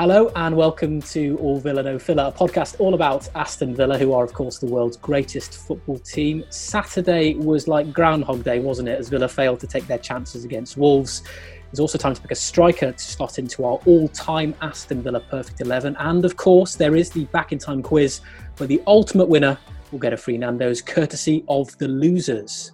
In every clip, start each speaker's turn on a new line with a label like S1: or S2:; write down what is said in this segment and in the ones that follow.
S1: Hello and welcome to All Villa No Filler, a podcast all about Aston Villa, who are, of course, the world's greatest football team. Saturday was like Groundhog Day, wasn't it, as Villa failed to take their chances against Wolves. It's also time to pick a striker to slot into our all time Aston Villa Perfect 11. And of course, there is the back in time quiz where the ultimate winner will get a free Nando's courtesy of the losers.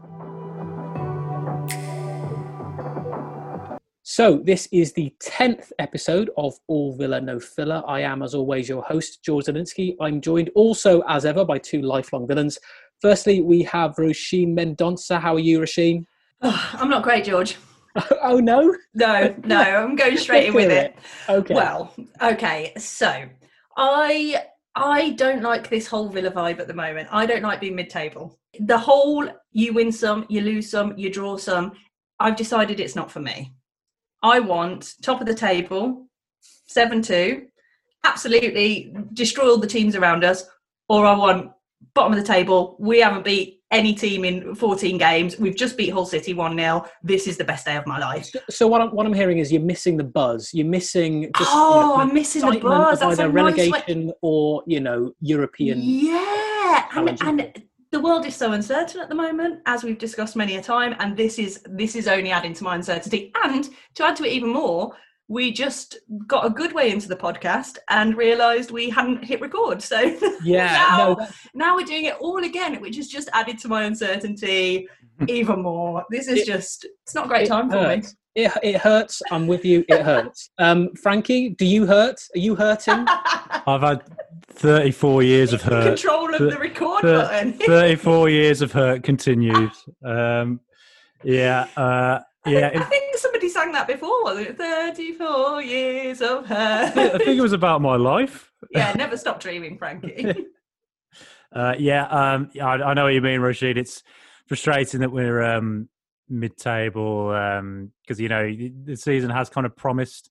S1: So, this is the 10th episode of All Villa No Filler. I am, as always, your host, George Zelinsky. I'm joined also, as ever, by two lifelong villains. Firstly, we have Roisin Mendonca. How are you, Roisin?
S2: Oh, I'm not great, George.
S1: oh, no?
S2: No, no, I'm going straight in with it.
S1: Okay.
S2: Well, okay, so I I don't like this whole Villa vibe at the moment. I don't like being mid-table. The whole you win some, you lose some, you draw some. I've decided it's not for me. I want top of the table, 7 2, absolutely destroy all the teams around us, or I want bottom of the table, we haven't beat any team in 14 games. We've just beat Hull City 1 0. This is the best day of my life.
S1: So, what, I'm, what I'm hearing is you're missing the buzz. You're missing just,
S2: oh,
S1: you know, oh,
S2: I'm missing the buzz. That's
S1: either
S2: a nice
S1: relegation or, you know, European.
S2: Yeah, and, and the world is so uncertain at the moment, as we've discussed many a time, and this is this is only adding to my uncertainty. And to add to it even more, we just got a good way into the podcast and realised we hadn't hit record. So
S1: Yeah,
S2: now,
S1: no,
S2: now we're doing it all again, which has just added to my uncertainty even more. This is
S1: It-
S2: just it's not a great time for me.
S1: Hurts. It, it hurts. I'm with you. It hurts. Um, Frankie, do you hurt? Are you hurting?
S3: I've had 34 years of hurt.
S2: Control of
S3: Thir-
S2: the record
S3: thir-
S2: button.
S3: 34 years of hurt continues. Um, yeah, uh, yeah.
S2: I think somebody sang that before, wasn't it? 34 years of
S3: hurt.
S2: I
S3: think it was about my life.
S2: yeah, never stop dreaming, Frankie.
S3: Uh, yeah, um, I, I know what you mean, Rashid. It's frustrating that we're um, mid-table because you know the- the season has kind of promised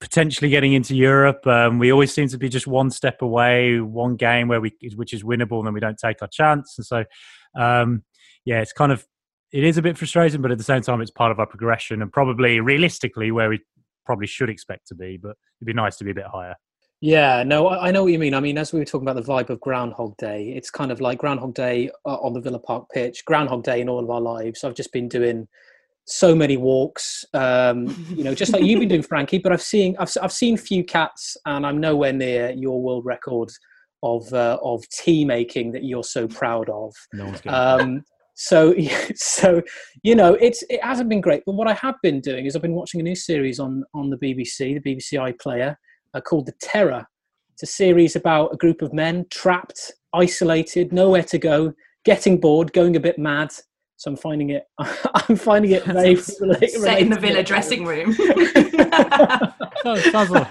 S3: potentially getting into Europe. Um, we always seem to be just one step away, one game where we which is winnable, and then we don't take our chance. And so, um, yeah, it's kind of it is a bit frustrating, but at the same time, it's part of our progression and probably realistically where we probably should expect to be. But it'd be nice to be a bit higher.
S1: Yeah, no, I know what you mean. I mean, as we were talking about the vibe of Groundhog Day, it's kind of like Groundhog Day uh, on the Villa Park pitch, Groundhog Day in all of our lives. I've just been doing so many walks, um, you know, just like you've been doing, Frankie. But I've seen, I've, I've seen few cats, and I'm nowhere near your world record of uh, of tea making that you're so proud of.
S3: No one's
S1: Um, so, so you know, it's it hasn't been great. But what I have been doing is I've been watching a new series on on the BBC, the BBC iPlayer, uh, called The Terror. It's a series about a group of men trapped, isolated, nowhere to go, getting bored, going a bit mad. So I'm finding it. I'm finding it very relate-
S2: Set in the villa dressing room.
S3: sounds, sounds like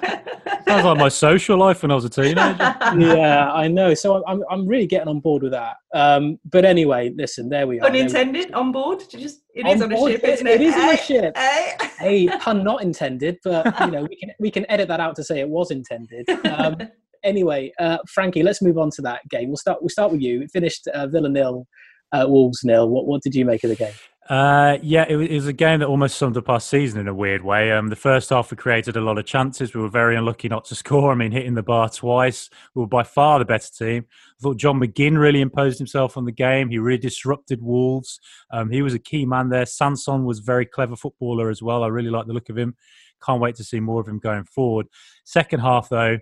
S3: sounds like my social life when I was a teenager.
S1: yeah, I know. So I'm, I'm really getting on board with that. Um, but anyway, listen, there we are.
S2: Unintended on board. Did you just it
S1: On
S2: is on a
S1: board,
S2: ship,
S1: it-
S2: isn't it?
S1: it is on a ship.
S2: Eh?
S1: a pun not intended, but you know we can we can edit that out to say it was intended. Um, anyway, uh, Frankie, let's move on to that game. We'll start. We'll start with you. It finished uh, Villa nil, uh, Wolves nil. What what did you make of the game?
S3: Uh, yeah, it was, it was a game that almost summed up our season in a weird way. Um, the first half we created a lot of chances. We were very unlucky not to score. I mean, hitting the bar twice. We were by far the better team. I thought John McGinn really imposed himself on the game. He really disrupted Wolves. Um, he was a key man there. Sanson was a very clever footballer as well. I really like the look of him. Can't wait to see more of him going forward. Second half though,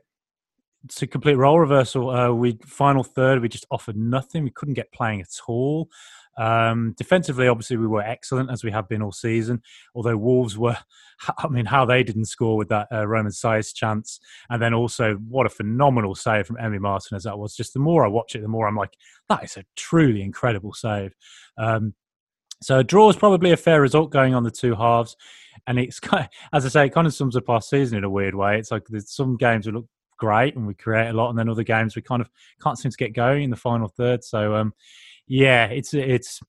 S3: a complete role reversal. Uh, we final third, we just offered nothing. We couldn't get playing at all. Um, defensively, obviously, we were excellent as we have been all season. Although Wolves were, I mean, how they didn't score with that uh, Romain Saïss chance, and then also what a phenomenal save from Emi Martinez that was. Just the more I watch it, the more I'm like, that is a truly incredible save. Um, so a draw is probably a fair result going on the two halves, and it's kind of, as I say, it kind of sums up our season in a weird way. It's like there's some games we look great and we create a lot, and then other games we kind of can't seem to get going in the final third. So um, yeah, it's it's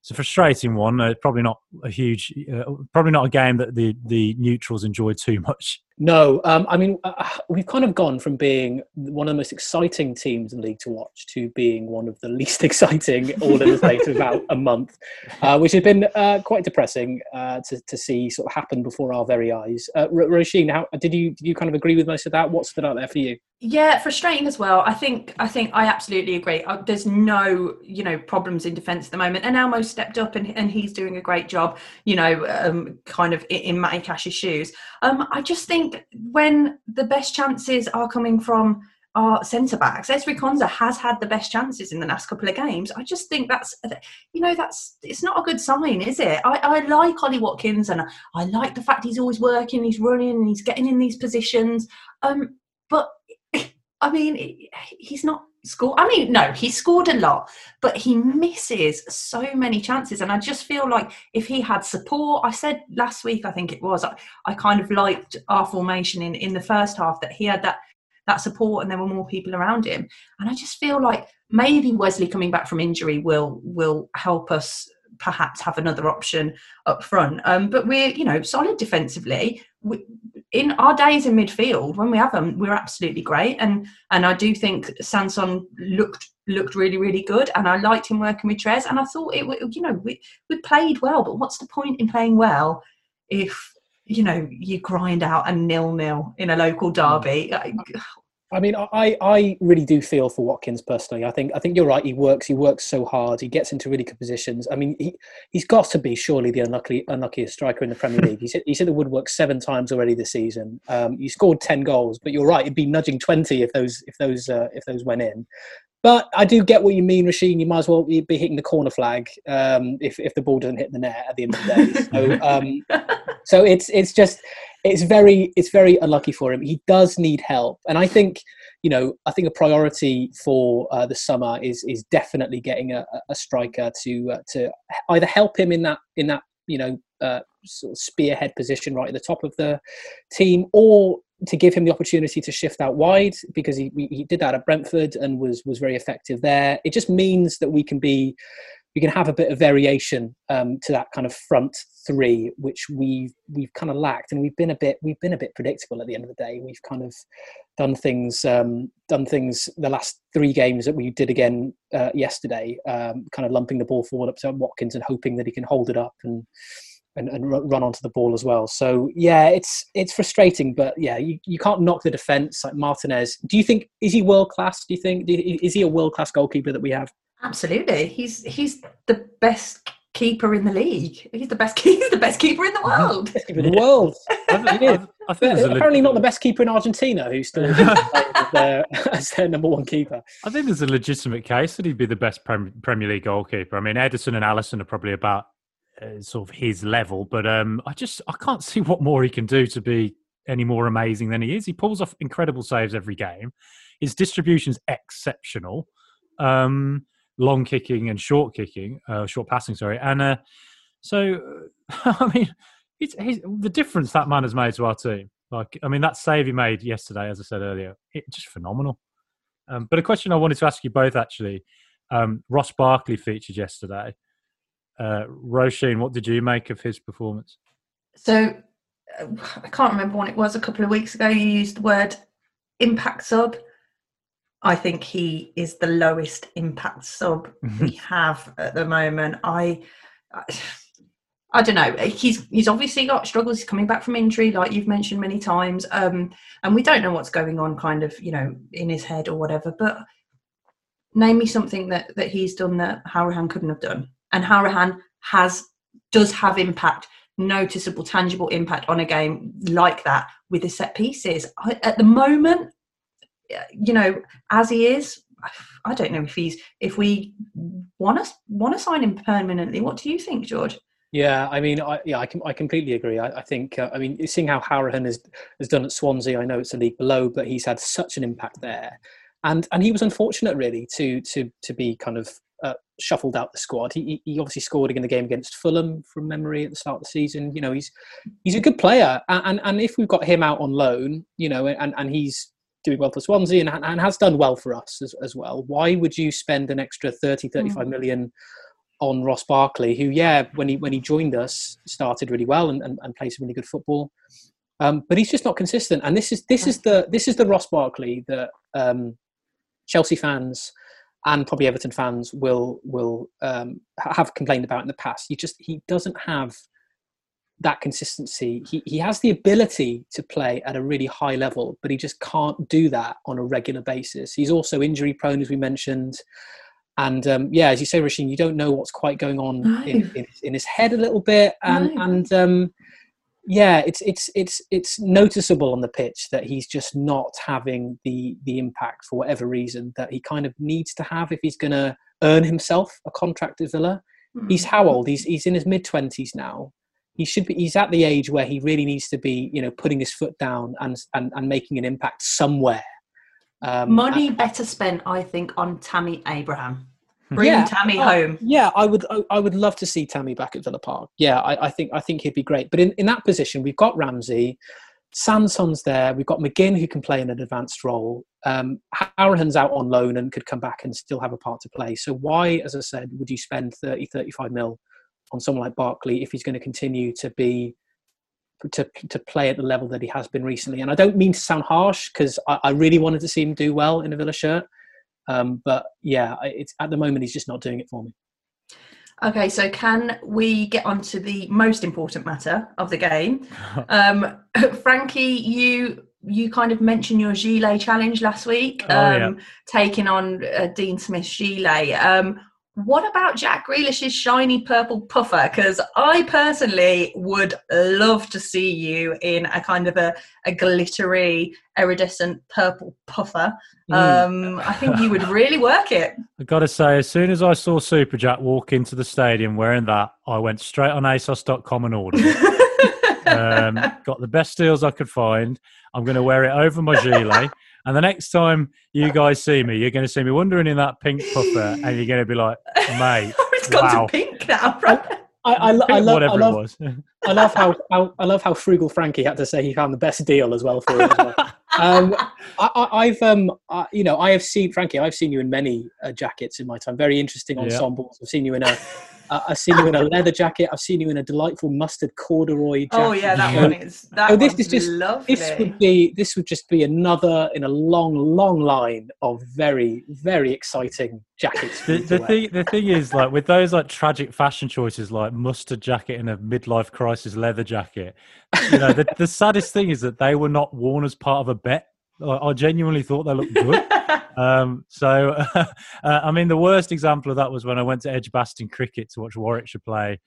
S3: it's a frustrating one. Uh, probably not a huge, uh, probably not a game that the the neutrals enjoy too much.
S1: No, um, I mean uh, uh, we've kind of gone from being one of the most exciting teams in the league to watch to being one of the least exciting, all in the space of about a month, uh, which has been uh, quite depressing uh, to, to see sort of happen before our very eyes. Uh, Roisin, how did you did you kind of agree with most of that? What stood out there for you?
S2: Yeah, frustrating as well. I think I think I absolutely agree. Uh, there's no you know problems in defence at the moment, and Elmo stepped up and, and he's doing a great job. You know, um, kind of in, in Matty Cash's shoes. Um, I just think when the best chances are coming from our centre backs, Ezri Konsa has had the best chances in the last couple of games. I just think that's you know that's it's not a good sign, is it? I, I like Ollie Watkins and I like the fact he's always working, he's running, and he's getting in these positions. Um, but I mean, he's not scored. I mean, no, he scored a lot, but he misses so many chances. And I just feel like if he had support, I said last week, I think it was, I, I kind of liked our formation in, in the first half that he had that that support and there were more people around him. And I just feel like maybe Wesley coming back from injury will will help us perhaps have another option up front. Um, but we're, you know, solid defensively. We, in our days in midfield, when we have them, we're absolutely great. And and I do think Sanson looked looked really really good, and I liked him working with Trez. And I thought it, you know, we we played well. But what's the point in playing well if you know you grind out a nil nil in a local hmm. derby?
S1: I mean, I, I really do feel for Watkins personally. I think I think you're right. He works he works so hard. He gets into really good positions. I mean, he he's got to be surely the unlucky unluckiest striker in the Premier League. He's hit, he's hit the woodwork seven times already this season. Um, he scored ten goals, but you're right. It'd be nudging twenty if those if those uh, if those went in. But I do get what you mean, Roisin. You might as well be hitting the corner flag um, if if the ball doesn't hit the net at the end of the day. So, um, so it's it's just it's very it's very unlucky for him. He does need help, and I think you know I think a priority for uh, the summer is is definitely getting a, a striker to uh, to either help him in that in that you know uh, sort of spearhead position right at the top of the team, or to give him the opportunity to shift out wide because he, he did that at Brentford and was was very effective there. It just means that we can be we can have a bit of variation um, to that kind of front three, which we've we've kind of lacked, and we've been a bit we've been a bit predictable at the end of the day. We've kind of done things um, done things the last three games that we did again uh, yesterday, um, kind of lumping the ball forward up to Watkins and hoping that he can hold it up and. And, and run onto the ball as well. So yeah, it's it's frustrating, but yeah, you, you can't knock the defense like Martinez. Do you think is he world class? Do you think is he a world class goalkeeper that we have?
S2: Absolutely, he's he's the best keeper in the league. He's the best. He's the best keeper in the world.
S1: Best keeper in the world. I, I think apparently not the best keeper in Argentina, who's still as, their, as their number one keeper.
S3: I think there's a legitimate case that he'd be the best Premier League goalkeeper. I mean, Ederson and Alisson are probably about uh, sort of his level, but um, I just I can't see what more he can do to be any more amazing than he is. He pulls off incredible saves every game. His distribution's exceptional. Um, long kicking and short kicking, uh, short passing, sorry. And uh, so, I mean, it's, it's, the difference that man has made to our team. Like, I mean, that save he made yesterday, as I said earlier, it's just phenomenal. Um, but a question I wanted to ask you both actually um, Ross Barkley featured yesterday. Uh, Roisin, what did you make of his performance?
S2: So, uh, I can't remember when it was a couple of weeks ago. You used the word impact sub. I think he is the lowest impact sub mm-hmm. we have at the moment. I, I, I don't know. He's he's obviously got struggles. He's coming back from injury, like you've mentioned many times, um, and we don't know what's going on, kind of, you know, in his head or whatever. But name me something that that he's done that Hourihane couldn't have done, and Hourihane has does have impact, noticeable, tangible impact on a game like that with the set pieces. I, at the moment, you know, as he is, I don't know if he's if we want to want to sign him permanently. What do you think, George?
S1: Yeah, I mean, I, yeah, I, can, I completely agree. I, I think, uh, I mean, seeing how Hourihane has has done at Swansea, I know it's a league below, but he's had such an impact there, and and he was unfortunate really to to to be kind of uh, shuffled out the squad. He, he obviously scored in the game against Fulham from memory at the start of the season. You know, he's he's a good player, and and, and if we've got him out on loan, you know, and and he's doing well for Swansea and, and has done well for us as, as, well. Why would you spend an extra 30, 35 mm. million on Ross Barkley, who, yeah, when he when he joined us, started really well and, and, and played some really good football. Um, but he's just not consistent, and this is this is the this is the Ross Barkley that um, Chelsea fans and probably Everton fans will will um, have complained about in the past. He just he doesn't have that consistency. He he has the ability to play at a really high level, but he just can't do that on a regular basis. He's also injury prone, as we mentioned. And um, yeah, as you say, Roisin, you don't know what's quite going on
S2: No.
S1: in, in, in his head a little bit, and
S2: No.
S1: and um, yeah, it's it's it's it's noticeable on the pitch that he's just not having the the impact for whatever reason that he kind of needs to have if he's going to earn himself a contract at Villa. He's
S2: Hmm.
S1: how old? He's he's in his mid twenties now. He should be. He's at the age where he really needs to be, you know, putting his foot down and and, and making an impact somewhere. Um,
S2: Money better spent, I think, on Tammy Abraham. Bring
S1: Yeah.
S2: Tammy
S1: Oh,
S2: home.
S1: Yeah, I would. I- I would love to see Tammy back at Villa Park. Yeah, I, I think. I think he'd be great. But in, in that position, we've got Ramsey, Sanson's there. We've got McGinn who can play in an advanced role. Um, Hourihane's out on loan and could come back and still have a part to play. So why, as I said, would you spend 30, 35 mil on someone like Barkley if he's going to continue to be to to play at the level that he has been recently? And I don't mean to sound harsh because I, I really wanted to see him do well in a Villa shirt. Um, but yeah, it's at the moment he's just not doing it for me.
S2: Okay, so can we get on to the most important matter of the game? Um, Frankie, you you kind of mentioned your gilet challenge last week,
S3: Oh,
S2: um,
S3: yeah.
S2: taking on uh, Dean Smith's gilet. Um, what about Jack Grealish's shiny purple puffer? Because I personally would love to see you in a kind of a, a glittery, iridescent purple puffer. Um, I think you would really work it.
S3: I've got to say, as soon as I saw Super Jack walk into the stadium wearing that, I went straight on ASOS.com and ordered it. um, got the best deals I could find. I'm going to wear it over my gilet. And the next time you guys see me, you're going to see me wandering in that pink puffer and you're going to be like, mate,
S2: it's gone
S3: Wow.
S2: to pink now, right?
S1: I, I, lo- I
S3: pink
S1: love, I
S3: whatever
S1: love,
S3: it was.
S1: I love how, how I love how frugal Frankie had to say he found the best deal as well for it. As well. um, I, I, I've um, I, you know, I have seen Frankie. I've seen you in many uh, jackets in my time. Very interesting
S3: Yeah.
S1: ensembles. I've seen you in a, uh, I've seen you in a leather jacket. I've seen you in a delightful mustard corduroy jacket.
S2: Oh yeah, that
S1: So
S2: one is that
S1: Oh, this
S2: one's
S1: is just-
S2: lovely.
S1: This would be this would just be another in a long, long line of very, very exciting jackets.
S3: The, the thing, the thing is, like with those like tragic fashion choices, like mustard jacket and a midlife crisis leather jacket. You know, the, the saddest thing is that they were not worn as part of a bet. I genuinely thought they looked good. Um, so, uh, I mean, the worst example of that was when I went to Edgbaston Cricket to watch Warwickshire play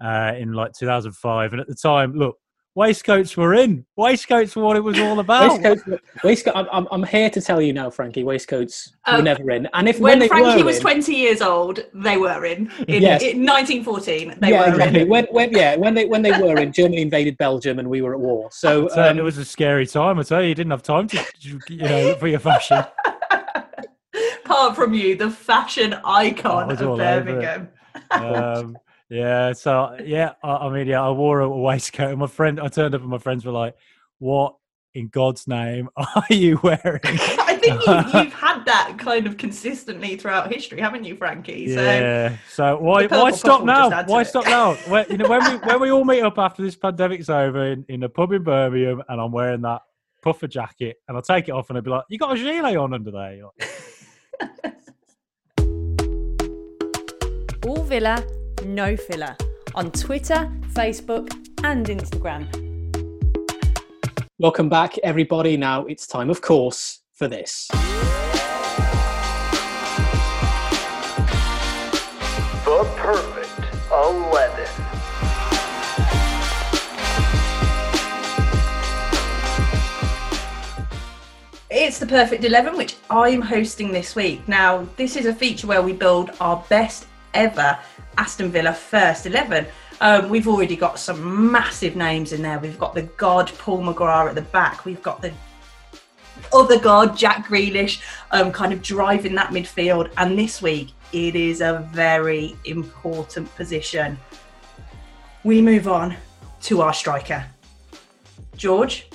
S3: uh, in like 2005. And at the time, look, waistcoats were in. Waistcoats were what it was all about.
S1: Waistcoats, waistcoat, I'm, I'm, I'm here to tell you now, Frankie. Waistcoats were
S2: Um,
S1: never in, and if
S2: when
S1: when,
S2: Frankie
S1: were
S2: was
S1: in,
S2: 20 years old, they were in. In,
S1: Yes.
S2: in 1914, they
S1: yeah,
S2: were
S1: exactly.
S2: in.
S1: When, when, yeah, when they when they were in, Germany invaded Belgium, and we were at war. So,
S3: So
S1: um,
S3: it was a scary time. I tell you, you didn't have time to, you know, for your fashion.
S2: Apart from you, the fashion icon
S3: was
S2: of
S3: all over it.
S2: Birmingham.
S3: um, yeah, so yeah, I, I mean, yeah, I wore a waistcoat, and my friend, I turned up, and my friends were like, "What in God's name are you wearing?"
S2: I think you, you've had that kind of consistently throughout history, haven't you, Frankie? So
S3: yeah. So why why stop now?
S2: adds to
S3: Why
S2: it.
S3: stop now? When, you know, when we when we all meet up after this pandemic's over in, in a pub in Birmingham, and I'm wearing that puffer jacket, and I'll take it off, and I'll be like, "You got a gilet on under there?" You're like,
S4: All Villa, no filler. On Twitter, Facebook, and Instagram.
S1: welcome back, everybody. Now it's time, of course, for this.
S5: The perfect 11.
S2: It's the perfect 11, which I'm hosting this week. Now, this is a feature where we build our best ever Aston Villa first 11. Um, we've already got some massive names in there. We've got the God Paul McGrath at the back. We've got the other God Jack Grealish, um, kind of driving that midfield. And this week, it is a very important position. We move on to our striker, George.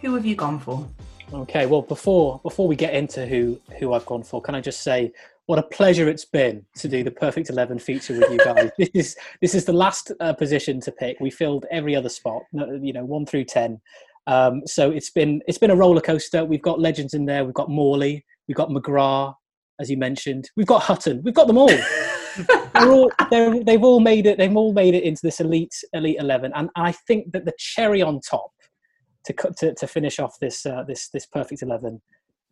S2: Who have you gone for?
S1: Okay, well before before we get into who who I've gone for, can I just say what a pleasure it's been to do the perfect 11 feature with you guys. This is this is the last uh, position to pick. We filled every other spot you know 1 through 10 um, so it's been it's been a roller coaster. We've got legends in there. We've got morley. We've got mcgrath as you mentioned. We've got hutton. We've got them all. They're all they're, they've all made it they've all made it into this elite elite 11 and i think that the cherry on top to cut to, to finish off this uh, this this perfect 11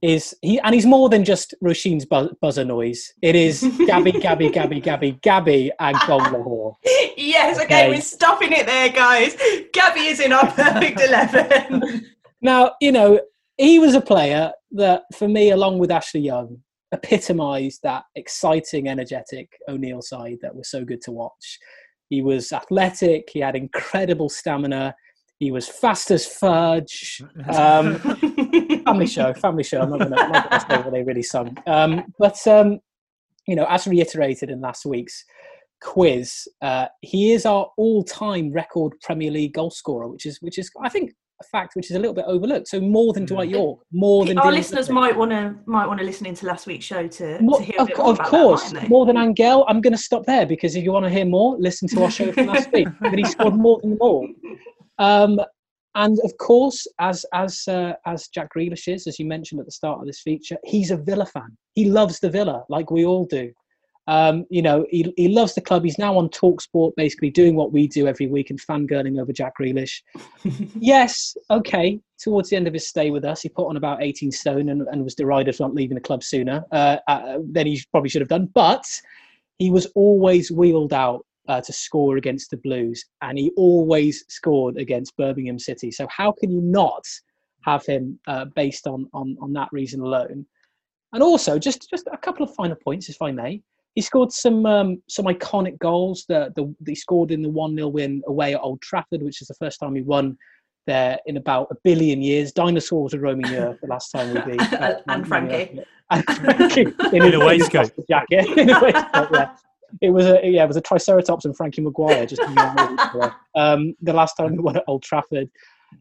S1: is he and he's more than just Roisin's buzz, buzzer noise it is gabby gabby gabby gabby gabby and Gong Lahore.
S2: yes, okay,
S1: Okay.
S2: we're stopping it there, guys. Gabby is in our perfect 11.
S1: now you know he was a player that for me along with ashley young epitomised that exciting energetic o'neill side that was so good to watch he was athletic he had incredible stamina he was fast as fudge um, family show, family show. I'm not going to say what they really sung. Um, but um, you know, as reiterated in last week's quiz, uh, he is our all-time record Premier League goal scorer, which is which is I think a fact which is a little bit overlooked. So more than Dwight Yorke, more than
S2: Our
S1: Dylan
S2: listeners
S1: Smith.
S2: might want to might want to listen into last week's show to,
S1: More-
S2: to hear a
S1: of,
S2: bit more
S1: of
S2: about
S1: course,
S2: that,
S1: more than Angel. I'm going to stop there because if you want to hear more, listen to our show from last week. But he scored more than them all. Um, and of course, as as uh, as Jack Grealish is, as you mentioned at the start of this feature, he's a Villa fan. He loves the Villa, like we all do. Um, you know, he, he loves the club. He's now on Talksport, basically doing what we do every week and fangirling over Jack Grealish. yes, okay. Towards the end of his stay with us, he put on about 18 stone and, and was derided for not leaving the club sooner uh, uh, than he probably should have done. But he was always wheeled out uh, to score against the Blues, and he always scored against Birmingham City. So how can you not have him uh, based on, on on that reason alone? And also, just just a couple of final points, if I may. He scored some um, some iconic goals. The, the he scored in the one 0 win away at Old Trafford, which is the first time he won there in about a billion years. Dinosaurs were roaming the earth the last time we beat. uh,
S2: And
S1: Man- Man
S2: Frankie.
S1: And Frankie in,
S3: In a waistcoat.
S1: jacket. In a waistcoat, yeah. It was a yeah, it was a Triceratops and Frankie Maguire just hanging out with each other. um, the last time we won at Old Trafford.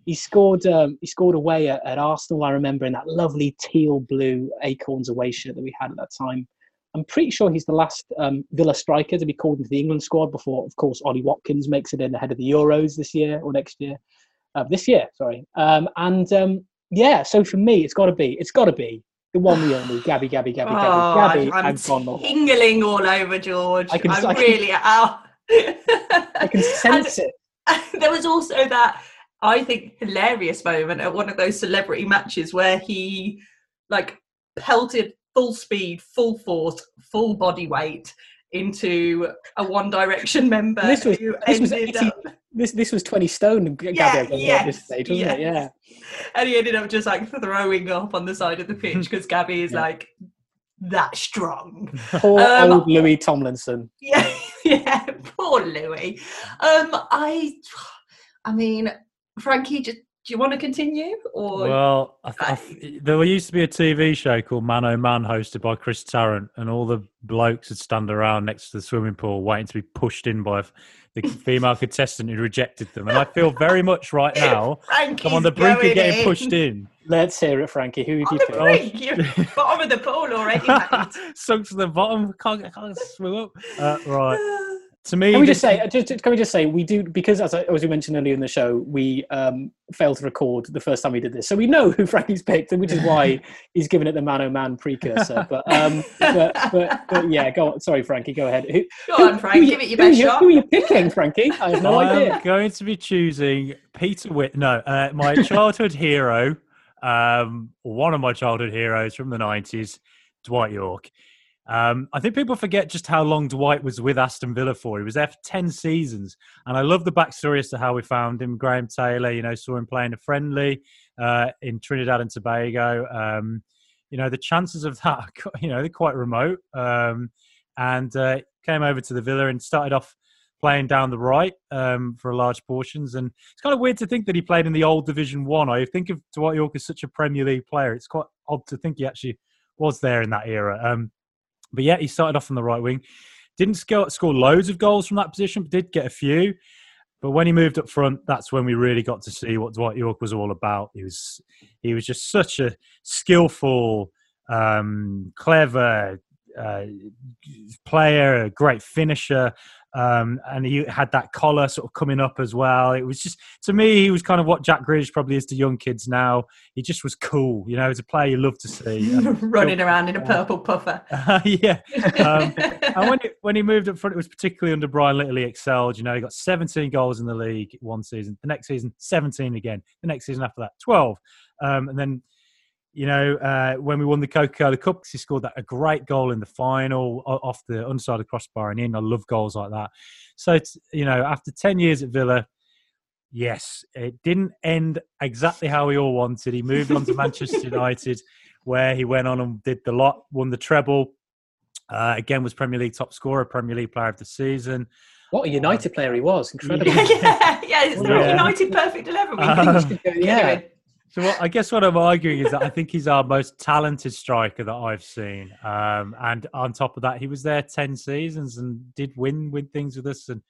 S1: He scored. Um, he scored away at, at Arsenal. I remember in that lovely teal blue Acorns away shirt that we had at that time. I'm pretty sure he's the last um, Villa striker to be called into the England squad before, of course, Ollie Watkins makes it in ahead of the Euros this year or next year. Uh, this year, sorry. Um, and um, yeah, so for me, it's got to be. It's got to be the one we only. Gabby, Gabby, Gabby,
S2: Oh,
S1: Gabby, Gabby,
S2: I'm
S1: Agbonlahor.
S2: tingling all over, George.
S1: I can-
S2: I'm
S1: I can-
S2: really out.
S1: I can sense it.
S2: there was also that I think hilarious moment at one of those celebrity matches where he like pelted full speed, full force, full body weight into a One Direction member
S1: This was-
S2: who
S1: this was
S2: ended
S1: 80
S2: up
S1: This this was 20 stone and Gabby
S2: Yeah,
S1: at this stage, wasn't it? Yeah.
S2: and he ended up just like throwing up on the side of the pitch because Gabby is
S1: Yeah.
S2: like that strong.
S1: Poor
S2: Um,
S1: old Louis Tomlinson.
S2: Yeah, yeah, poor Louis. Um, I, I mean, Frankie, just, do you want to continue or?
S3: Well, I th- I th- there used to be a TV show called Man O Man hosted by Chris Tarrant, and all the blokes would stand around next to the swimming pool waiting to be pushed in by the female contestant who rejected them. And I feel very much right now
S2: Frankie's
S3: I'm on the brink of
S2: going
S3: getting pushed in.
S1: Let's hear it, Frankie. Who have
S2: On
S1: you
S2: the
S1: picked?
S2: brink, you're bottom of the pool already.
S3: Sunk to the bottom, can't, can't swim up. Uh, right. To me,
S1: Can we just say? uh, Just, can we just say we do because as, I, as we mentioned earlier in the show, we um, failed to record the first time we did this, so we know who Frankie's picked, and which is why he's given it the man o man precursor. But, um, but, but but yeah, go on. Sorry, Frankie, go ahead. Who,
S2: Go on, Frank,
S1: who,
S2: give it your
S1: who,
S2: best
S1: who,
S2: shot.
S1: Who are you picking, Frankie? I have no
S3: I'm
S1: idea.
S3: going to be choosing Peter Withe. No, uh, my childhood hero, um, one of my childhood heroes from the 90s, Dwight Yorke. Um, I think people forget just how long Dwight was with Aston Villa for. He was there for 10 seasons. And I love the backstory as to how we found him. Graham Taylor, you know, saw him playing a friendly uh, in Trinidad and Tobago. Um, you know, the chances of that, you know, they're quite remote. Um, and uh, came over to the Villa and started off playing down the right um, for large portions. And it's kind of weird to think that he played in the old Division One. I. think of Dwight Yorke as such a Premier League player. It's quite odd to think he actually was there in that era. Um, but yeah, he started off on the right wing. Didn't score, score loads of goals from that position, but did get a few. But when he moved up front, that's when we really got to see what Dwight Yorke was all about. He was he was just such a skillful, um, clever, uh, player, a great finisher. Um, and he had that collar sort of coming up as well. It was just to me, he was kind of what Jack Grealish probably is to young kids now. He just was cool, you know. As a player, you love to see
S2: running around in a purple puffer.
S3: Uh, yeah, um, and when he, when he moved up front, it was particularly under Brian Little. He excelled. You know, he got 17 goals in the league one season. The next season, 17 again. The next season after that, 12. Um, and then you know, uh, when we won the Coca Cola Cup, he scored that, a great goal in the final off the underside of the crossbar and in. I love goals like that. So, you know, after 10 years at Villa, yes, it didn't end exactly how we all wanted. He moved on to Manchester United, where he went on and did the lot, won the treble. Uh, again, was Premier League top scorer, Premier League player of the season.
S1: What a United um, player he was! Incredible.
S2: Yeah, yeah, yeah it's yeah. United perfect eleven. Um,
S1: yeah.
S3: So what, I guess what I'm arguing is that I think he's our most talented striker that I've seen. Um, and on top of that, he was there ten seasons and did win win things with us. And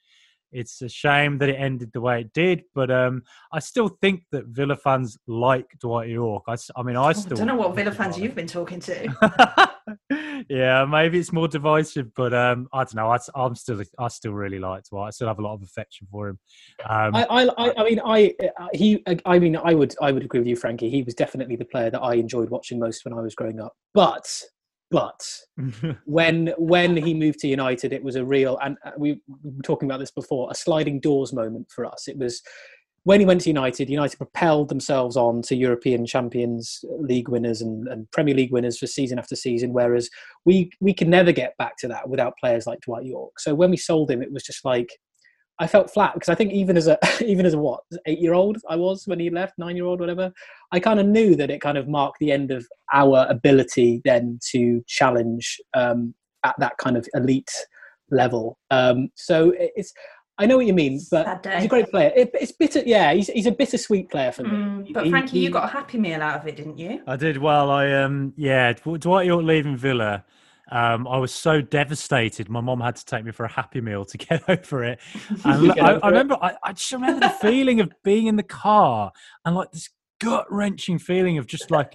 S3: it's a shame that it ended the way it did. But um, I still think that Villa fans like Dwight Yorke. I, I mean, I still
S2: I don't know what Villa fans you've been talking to.
S3: yeah, maybe it's more divisive, but um, I don't know. I, am still, I still really like Dwight. I still have a lot of affection for him.
S1: Um, I, I, I mean, I, uh, he, I mean, I would, I would agree with you, Frankie. He was definitely the player that I enjoyed watching most when I was growing up. But, but when when he moved to United, it was a real, and uh, we were talking about this before, a sliding doors moment for us. It was when he went to United, United propelled themselves on to European Champions League winners and, and, Premier League winners for season after season, whereas we we can never get back to that without players like Dwight Yorke. So when we sold him, it was just like I felt flat because I think even as a even as a what eight year old I was when he left, nine year old, whatever, I kind of knew that it kind of marked the end of our ability then to challenge um, at that kind of elite level. Um, so it's I know what you mean, but he's a great player. It, it's bitter, yeah. He's he's a bittersweet player for me.
S2: Mm, but he, Frankie, he, you got a happy meal out of it, didn't you?
S3: I did. Well, I um yeah. Dwight Yorke leaving Villa. Um, I was so devastated. My mom had to take me for a happy meal to get over it. And I, I, remember, I, I just remember the feeling of being in the car and like this gut wrenching feeling of just like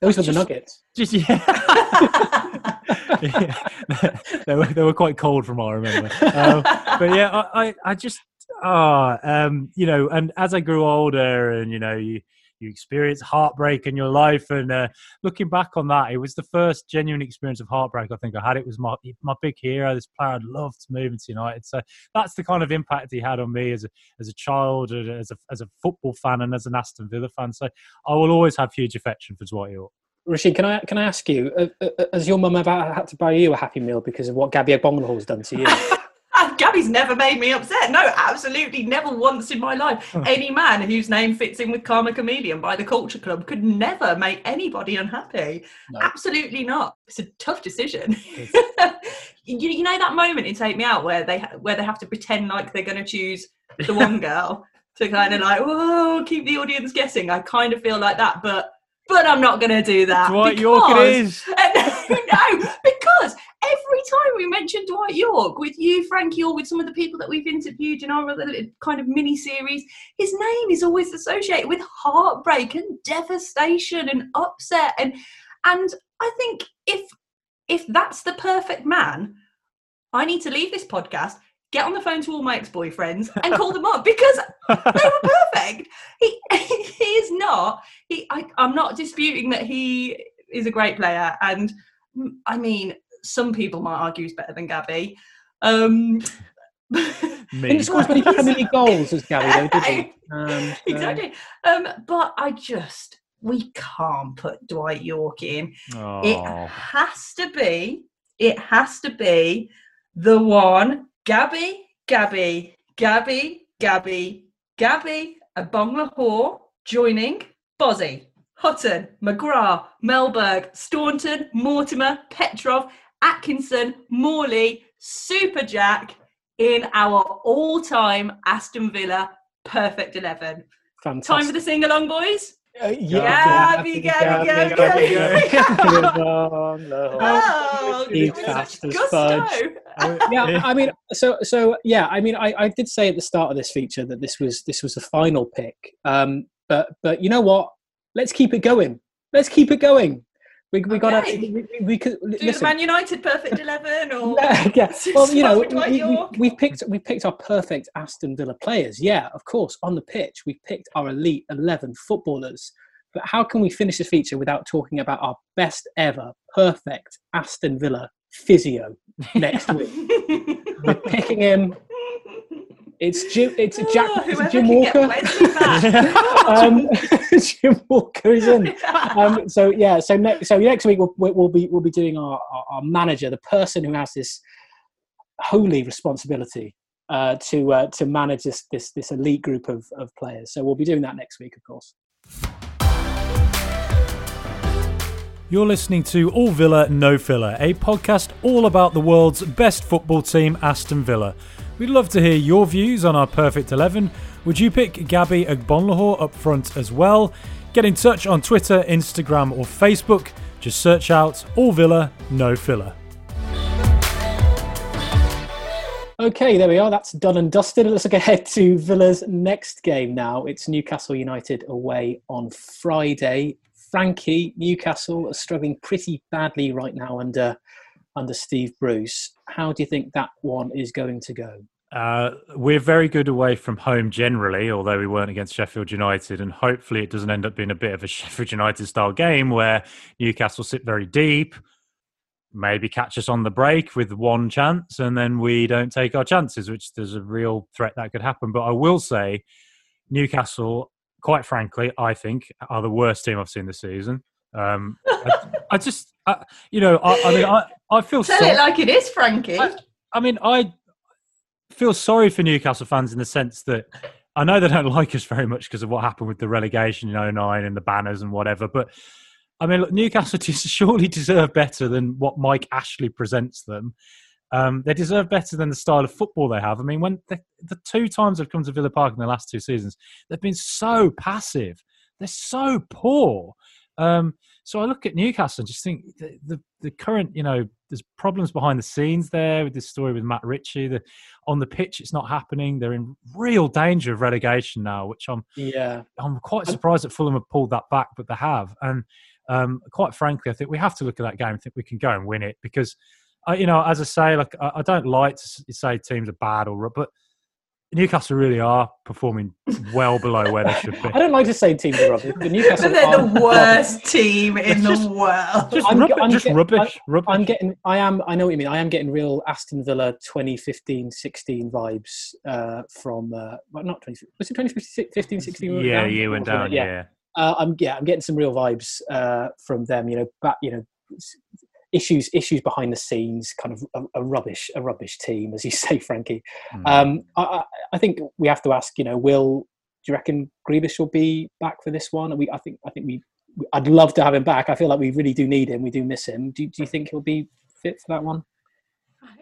S1: those were the nuggets.
S3: Just yeah. they, were, they were quite cold from what I remember. Um, but yeah, I, I, I just ah, oh, um, you know, and as I grew older, and you know, you you experience heartbreak in your life, and uh, looking back on that, it was the first genuine experience of heartbreak I think I had. It was my my big hero, this player I'd love to move into United. So that's the kind of impact he had on me as a as a child, as a as a football fan, and as an Aston Villa fan. So I will always have huge affection for Dwight Yorke.
S1: Rashid, can I can I ask you, uh, uh, uh has your mum ever had to buy you a happy meal because of what Gabby has done to you?
S2: Gabby's never made me upset. No, absolutely never once in my life. Any man whose name fits in with Karma Chameleon by the Culture Club could never make anybody unhappy. No. Absolutely not. It's a tough decision. you, you know that moment in Take Me Out where they where they have to pretend like they're going to choose the one girl to kind of like, whoa, keep the audience guessing. I kind of feel like that, but but I'm not going to do that.
S3: Dwight because, Yorke it is.
S2: no, because every time we mention Dwight Yorke with you, Frankie, or with some of the people that we've interviewed in our other kind of mini series, his name is always associated with heartbreak and devastation and upset. And and I think if if that's the perfect man, I need to leave this podcast get on the phone to all my ex-boyfriends and call them up because they were perfect. He he is not. He I, I'm not disputing that he is a great player, and I mean some people might argue he's better than Gabby. Um,
S1: Me. He scores many, many goals as Gabby, though, did he? Um,
S2: exactly. Um, but I just we can't put Dwight Yorke in. Oh. It has to be. It has to be the one Gabby, Gabby, Gabby, Gabby, Gabby, Agbonlahor joining Bozzy, Hutton, McGrath, Mellberg, Staunton, Mortimer, Petrov, Atkinson, Morley, Super Jack in our all-time Aston Villa perfect 11. Fantastic. Time for the sing-along, boys? Uh, yeah, Gabby, Gabby, Gabby, Gabby, Gabby. Oh,
S1: fast as fudge. yeah, I mean, so so yeah, I mean, I, I did say at the start of this feature that this was this was the final pick. Um, but but you know what? Let's keep it going. Let's keep it going We we got
S2: Okay.
S1: to we, we, we could
S2: Do the
S1: listen.
S2: Man United perfect eleven or
S1: yeah. Well, you know, we, we, we picked we picked our perfect Aston Villa players. Yeah, of course, on the pitch we've picked our elite eleven footballers. But how can we finish this feature without talking about our best ever perfect Aston Villa physio next week? We're picking him. It's Jim. It's Jack.
S2: Oh,
S1: it's Jim Walker. Um, Jim Walker is in. Um, so yeah. So next. So next week we'll, we'll be we'll be doing our, our, our manager, the person who has this holy responsibility uh, to uh, to manage this this this elite group of, of players. So we'll be doing that next week, of course.
S3: You're listening to All Villa No Filler, a podcast all about the world's best football team, Aston Villa. We'd love to hear your views on our perfect 11. Would you pick Gabby Agbonlahor up front as well? Get in touch on Twitter, Instagram, or Facebook. Just search out All Villa No Filler.
S1: Okay, there we are. That's done and dusted. Let's look ahead to Villa's next game now. It's Newcastle United away on Friday. Frankie, Newcastle are struggling pretty badly right now under under Steve Bruce. How do you think that one is going to go?
S3: Uh, we're very good away from home generally, although we weren't against Sheffield United, and hopefully it doesn't end up being a bit of a Sheffield United style game where Newcastle sit very deep, maybe catch us on the break with one chance, and then we don't take our chances, which there's a real threat that could happen. But I will say, Newcastle, quite frankly, I think are the worst team I've seen this season. Um, I, I just, I, you know, I, I mean, I, I feel
S2: Tell it like it is, Frankie.
S3: I- mean, I feel sorry for Newcastle fans in the sense that I know they don't like us very much because of what happened with the relegation in 09 and the banners and whatever. But I mean, look, Newcastle surely deserve better than what Mike Ashley presents them. Um, they deserve better than the style of football they have. I mean, when the, the two times they've come to Villa Park in the last two seasons, they've been so passive. They're so poor. Um, so I look at Newcastle and just think the, the, the current, you know, there's problems behind the scenes there with this story with Matt Ritchie. The, on the pitch, it's not happening. They're in real danger of relegation now, which I'm
S1: Yeah,
S3: I'm quite surprised that Fulham have pulled that back, but they have. And um, quite frankly, I think we have to look at that game and think we can go and win it because, uh, you know, as I say, like I, I don't like to say teams are bad or ru- but Newcastle really are performing well below where they should be.
S1: I don't like to say teams are rubbish, but Newcastle
S2: but they're the worst team in the world.
S3: Just,
S1: I'm
S3: rubbish,
S1: I'm
S3: just
S1: ge-
S3: rubbish, rubbish.
S1: I'm getting, I am, I know what you mean. I am getting real Aston Villa 2015 16 vibes uh, from, uh, well, not 20, was it 2015 16?
S3: yeah, you went down. Yeah.
S1: Uh, I'm, yeah, I'm getting some real vibes uh, from them, you know, back, you know, s- issues, issues behind the scenes, kind of a, a rubbish, a rubbish team, as you say, Frankie.
S3: Mm.
S1: Um, I, I- think we have to ask, you know, will, do you reckon Grealish will be back for this one? We, I think, I think we, I'd love to have him back. I feel like we really do need him. We do miss him. Do, do you think he'll be fit for that one?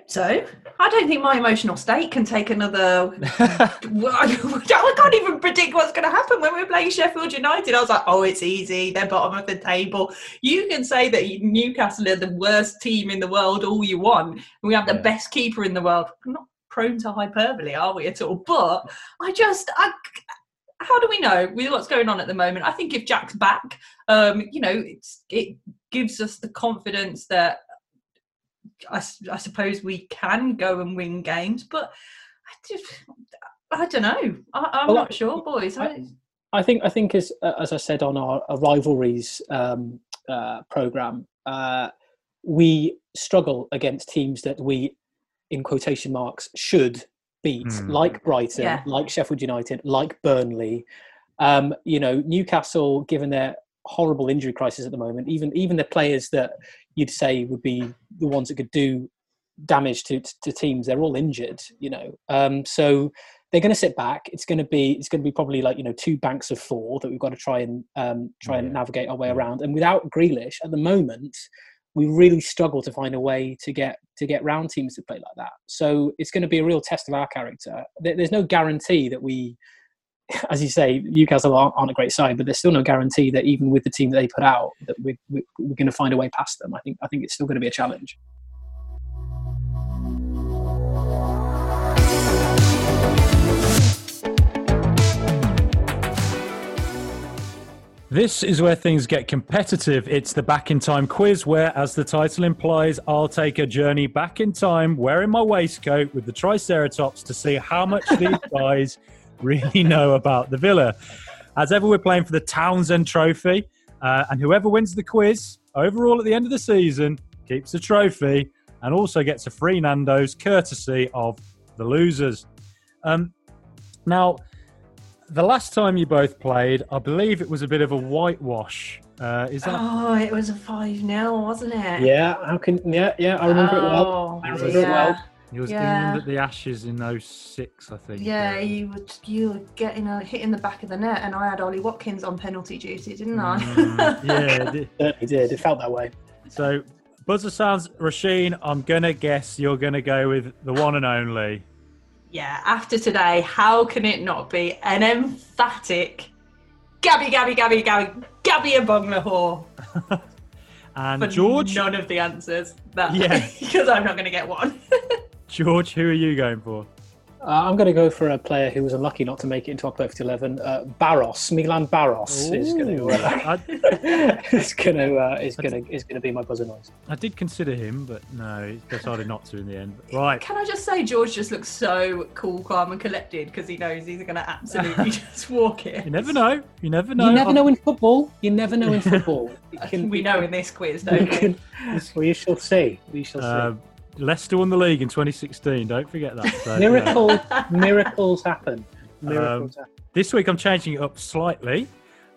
S2: So I don't think my emotional state can take another. I can't even predict what's going to happen when we're playing Sheffield United. I was like, oh, it's easy. They're bottom of the table. You can say that Newcastle are the worst team in the world all you want. We have the
S3: Yeah.
S2: best keeper in the world. We're not prone to hyperbole, are we at all? But I just, I, how do we know with what's going on at the moment? I think if Jack's back, um, you know, it's, it gives us the confidence that I, s- I suppose we can go and win games, but I just, I don't know. I, I'm
S1: Well,
S2: not sure, boys. I,
S1: I think I think as uh, as I said on our, our rivalries um, uh, program, uh, we struggle against teams that we, in quotation marks, should beat,
S3: Hmm.
S1: like Brighton,
S2: Yeah.
S1: like Sheffield United, like Burnley. Um, you know, Newcastle, given their horrible injury crisis at the moment, even even the players that you'd say would be the ones that could do damage to to teams, they're all injured. You know, um, so they're going to sit back. It's going to be it's going to be probably like you know two banks of four that we've got to try and um, try and navigate our way
S3: Yeah.
S1: around. And without Grealish at the moment, we really struggle to find a way to get to get round teams to play like that. So it's going to be a real test of our character. There's no guarantee that we, as you say, Newcastle aren't, a great side, but there's still no guarantee that even with the team that they put out, that we, we, we're going to find a way past them. I think I think it's still going to be a challenge.
S3: This is where things get competitive. It's the back in time quiz, where, as the title implies, I'll take a journey back in time wearing my waistcoat with the Triceratops to see how much these guys really know about the villa. As ever, we're playing for the Townsend Trophy, uh, and whoever wins the quiz overall at the end of the season keeps the trophy and also gets a free Nando's courtesy of the losers. Um, now, the last time you both played, I believe it was a bit of a whitewash. Uh, is that
S2: Oh, it was a 5 0, wasn't it?
S1: Yeah, how can yeah yeah I remember it well.
S2: Oh,
S1: I remember it well.
S3: It was
S2: Yeah.
S3: England at the Ashes in 06, I think.
S2: Yeah, you were you were getting a hit in the back of the net, and I had Ollie Watkins on penalty duty, didn't I?
S3: Mm, yeah. it-
S1: Certainly did. It felt that way.
S3: So, buzzer sounds, Roisin. I'm gonna guess you're gonna go with the one and only.
S2: yeah. After today, how can it not be an emphatic Gabby, Gabby, Gabby, Gabby, Gabby Agbonlahor
S3: And
S2: for
S3: George,
S2: none of the answers. That,
S3: Yeah.
S2: because I'm not going to get one.
S3: George, who are you going for?
S1: Uh, I'm going to go for a player who was unlucky not to make it into our perfect eleven. Uh, Baroš, Milan Baroš is going to
S3: Ooh.
S1: uh, is going to uh, is going to is going to be my buzzer noise.
S3: I did consider him, but no, he decided not to in the end. Right.
S2: Can I just say, George just looks so cool, calm, and collected because he knows he's going to absolutely just walk it.
S3: You never know. You never know.
S1: You never know in football. You never know in football. Can,
S2: we know in this quiz,
S1: you
S2: don't we?
S1: can, we shall see. We shall see.
S3: Um, Leicester won the league in 2016. Don't forget that. So, yeah.
S1: miracles, miracles happen. Miracles happen.
S3: This week I'm changing it up slightly.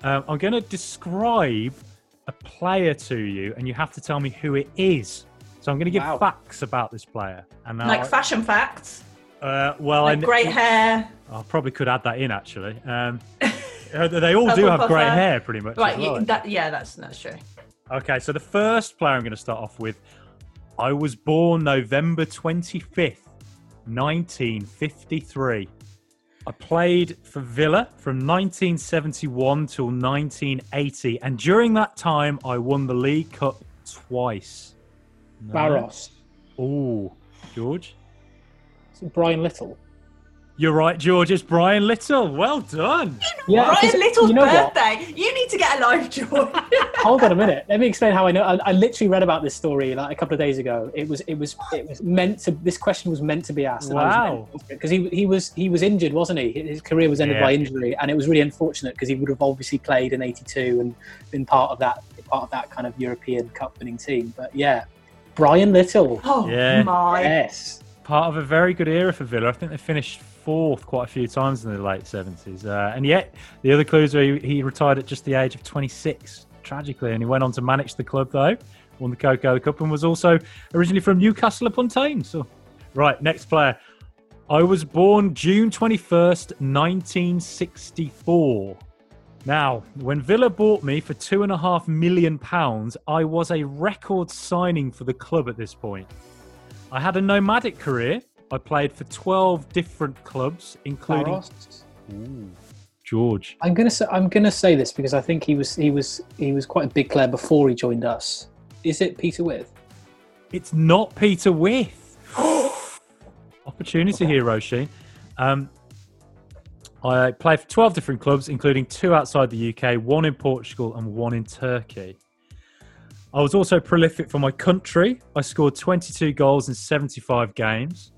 S3: Um, I'm going to describe a player to you, and you have to tell me who it is. So I'm going to give
S1: Wow.
S3: facts about this player. And now,
S2: like fashion facts,
S3: uh, well,
S2: like
S3: I,
S2: great hair.
S3: I probably could add that in actually. Um, uh, they all do have great
S2: puffer.
S3: hair, pretty much.
S2: Right,
S3: well.
S2: y- that, yeah, that's that's true.
S3: Okay, so the first player I'm going to start off with, I was born November 25th, 1953. I played for Villa from 1971 till 1980, and during that time, I won the League Cup twice. No.
S1: Baroš,
S3: Oh, George.
S1: Brian Little.
S3: You're right, George. It's Brian Little. Well done.
S1: Yeah,
S2: Brian Little's
S1: you know what?
S2: birthday. You need to get a life, George.
S1: Hold on a minute. Let me explain how I know. I, I literally read about this story like a couple of days ago. It was it was it was meant to. This question was meant to be asked.
S3: Wow.
S1: Because he he was he was injured, wasn't he? His career was ended
S3: Yeah.
S1: by injury, and it was really unfortunate because he would have obviously played in '82 and been part of that part of that kind of European Cup winning team. But yeah, Brian Little.
S2: oh
S3: Yeah.
S2: my!
S1: Yes.
S3: part of a very good era for Villa. I think they finished fourth quite a few times in the late 70s. Uh, and yet, the other clues are he, he retired at just the age of 26, tragically. And he went on to manage the club, though, won the Coca-Cola Cup, and was also originally from Newcastle upon Thames. So, right, next player. I was born June 21st, 1964. Now, when Villa bought me for two and a half million pounds, I was a record signing for the club at this point. I had a nomadic career. I played for 12 different clubs, including Ooh, George.
S1: I'm gonna say I'm gonna say this because I think he was he was he was quite a big player before he joined us. Is it Peter Withe?
S3: It's not Peter Withe. Opportunity here, Roisin. Um, I played for 12 different clubs, including two outside the UK, one in Portugal and one in Turkey. I was also prolific for my country. I scored 22 goals in 75 games.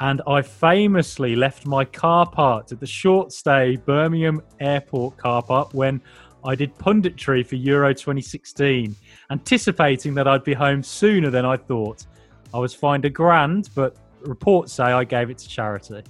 S3: And I famously left my car parked at the short stay Birmingham Airport car park when I did punditry for Euro 2016, anticipating that I'd be home sooner than I thought. I was fined a grand, but reports say I gave it to charity.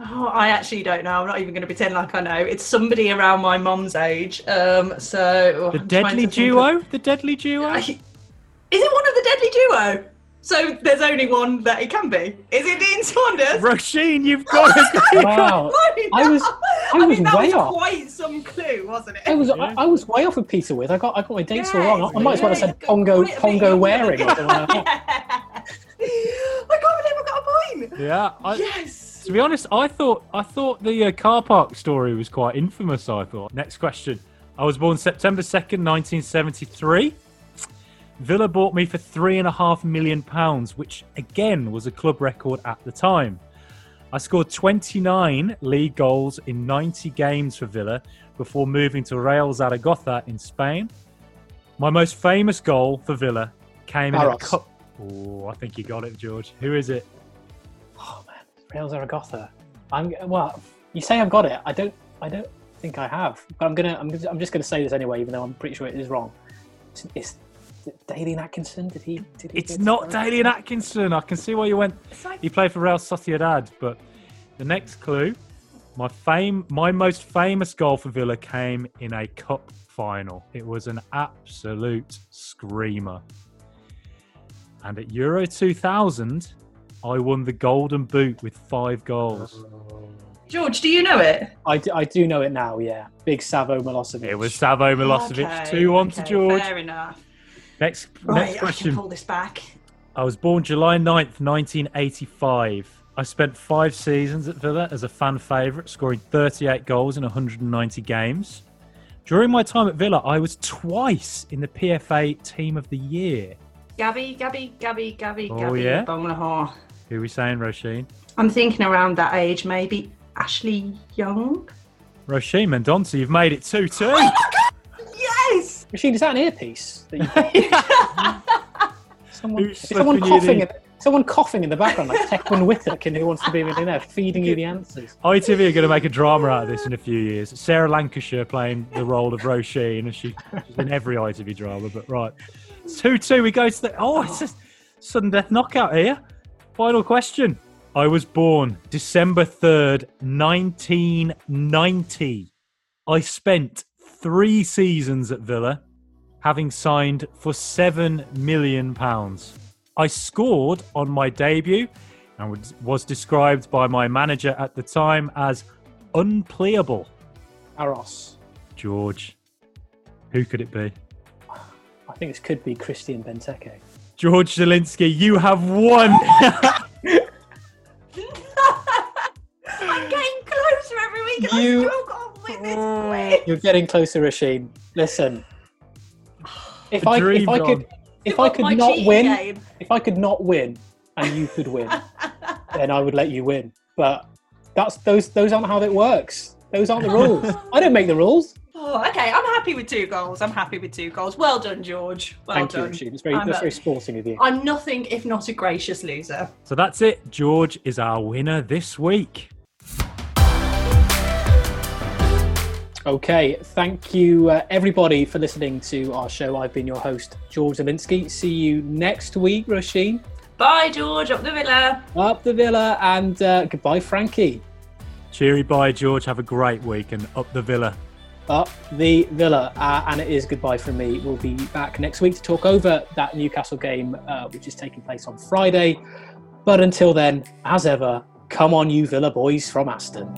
S2: Oh, I actually don't know. I'm not even going to pretend like I know. It's somebody around my mum's age. Um, so
S3: The
S2: I'm
S3: deadly
S2: think of-
S3: duo? The deadly duo?
S2: Is it one of the deadly duo? So there's only one that it can be. Is it Dean Saunders?
S3: Roisin, you've got it.
S1: Wow. I was- I
S2: I
S1: was
S2: mean, that
S1: way
S2: was
S1: off.
S2: quite some clue, wasn't it?
S1: I was
S3: Yeah.
S1: I, I was way off with Peter Withe. I got I got my dates all wrong. I, I might as well have said
S2: yeah,
S1: Pongo
S2: quite a bit
S1: Pongo
S2: Waring.
S1: or something.
S2: I can't believe I got a point.
S3: Yeah, I,
S2: yes.
S3: to be honest, I thought I thought the uh, car park story was quite infamous. I thought. Next question. I was born September second, nineteen seventy three. Villa bought me for three and a half million pounds, which again was a club record at the time. I scored 29 league goals in 90 games for Villa before moving to Real Zaragoza in Spain. My most famous goal for Villa came in a cup. Oh, I think you got it, George. Who is it?
S1: Oh man, Real Zaragoza. I'm well. You say I've got it. I don't. I don't think I have. But I'm gonna. I'm, I'm just gonna say this anyway, even though I'm pretty sure it is wrong. It's, it's Dalian Atkinson. Did he? Did he
S3: It's not
S1: Zaragoza?
S3: Dalian Atkinson. I can see why you went. He played for Real Sociedad. But the next clue, my fame, my most famous goal for Villa came in a cup final. It was an absolute screamer. And at Euro 2000, I won the Golden Boot with five goals.
S2: George, do you know it?
S1: I, do, I do know it now. Yeah, big Savo Milosevic.
S3: It was Savo Milosevic.
S2: Okay,
S3: Two on to George.
S2: Fair enough.
S3: Next,
S2: Right,
S3: next
S2: I can
S3: question.
S2: pull this back.
S3: I was born July 9th, 1985. I spent five seasons at Villa as a fan favourite, scoring 38 goals in 190 games. During my time at Villa, I was twice in the PFA Team of the Year.
S2: Gabby, Gabby, Gabby, Gabby,
S3: Oh,
S2: Gabby.
S3: yeah? Who are we saying, Roisin?
S2: I'm thinking around that age, maybe Ashley Young.
S3: Roisin Mendonça, you've made it 2 2.
S2: Yes!
S1: Machine, is that an earpiece? That you... someone, someone coughing. someone coughing in the background, like Tecwen Whittock in Who Wants to Be a Millionaire, feeding you the answers.
S3: ITV are going to make a drama out of this in a few years. Sarah Lancashire playing the role of Roisin, and she, she's in every ITV drama. But right, 2 2. We go to the. Oh, it's a sudden death knockout here. Final question. I was born December 3rd, 1990. I spent three seasons at Villa, having signed for £7 million. I scored on my debut and was- was described by my manager at the time as unplayable.
S1: Aros.
S3: George, who could it be?
S1: I think this could be Christian Benteke.
S3: George Zielinski, you have won.
S2: I'm getting closer every week and
S1: You-
S2: I still got to win this quiz.
S1: You're getting closer, Roisin. Listen, if I if I could if I could not win,
S2: game.
S1: if I could not win and you could win, then I would let you win. But that's those those aren't how it works. Those aren't the rules. I don't make the rules.
S2: Oh, okay. I'm happy with two goals. I'm happy with two goals. Well done, George. Well
S1: Thank you,
S2: done.
S1: Roisin. It's very
S2: I'm
S1: that's
S2: a-
S1: very sporting of you.
S2: I'm nothing if not a gracious loser.
S3: so that's it. George is our winner this week.
S1: Okay, thank you uh, everybody for listening to our show. I've been your host, George Zelinsky. See you next week, Roisin.
S2: Bye, George. Up the villa.
S1: Up the villa, and uh, goodbye, Frankie.
S3: Cheery bye, George. Have a great week and up the villa.
S1: Up the villa, uh, and it is goodbye from me. We'll be back next week to talk over that Newcastle game, uh, which is taking place on Friday. But until then, as ever, come on, you Villa boys from Aston.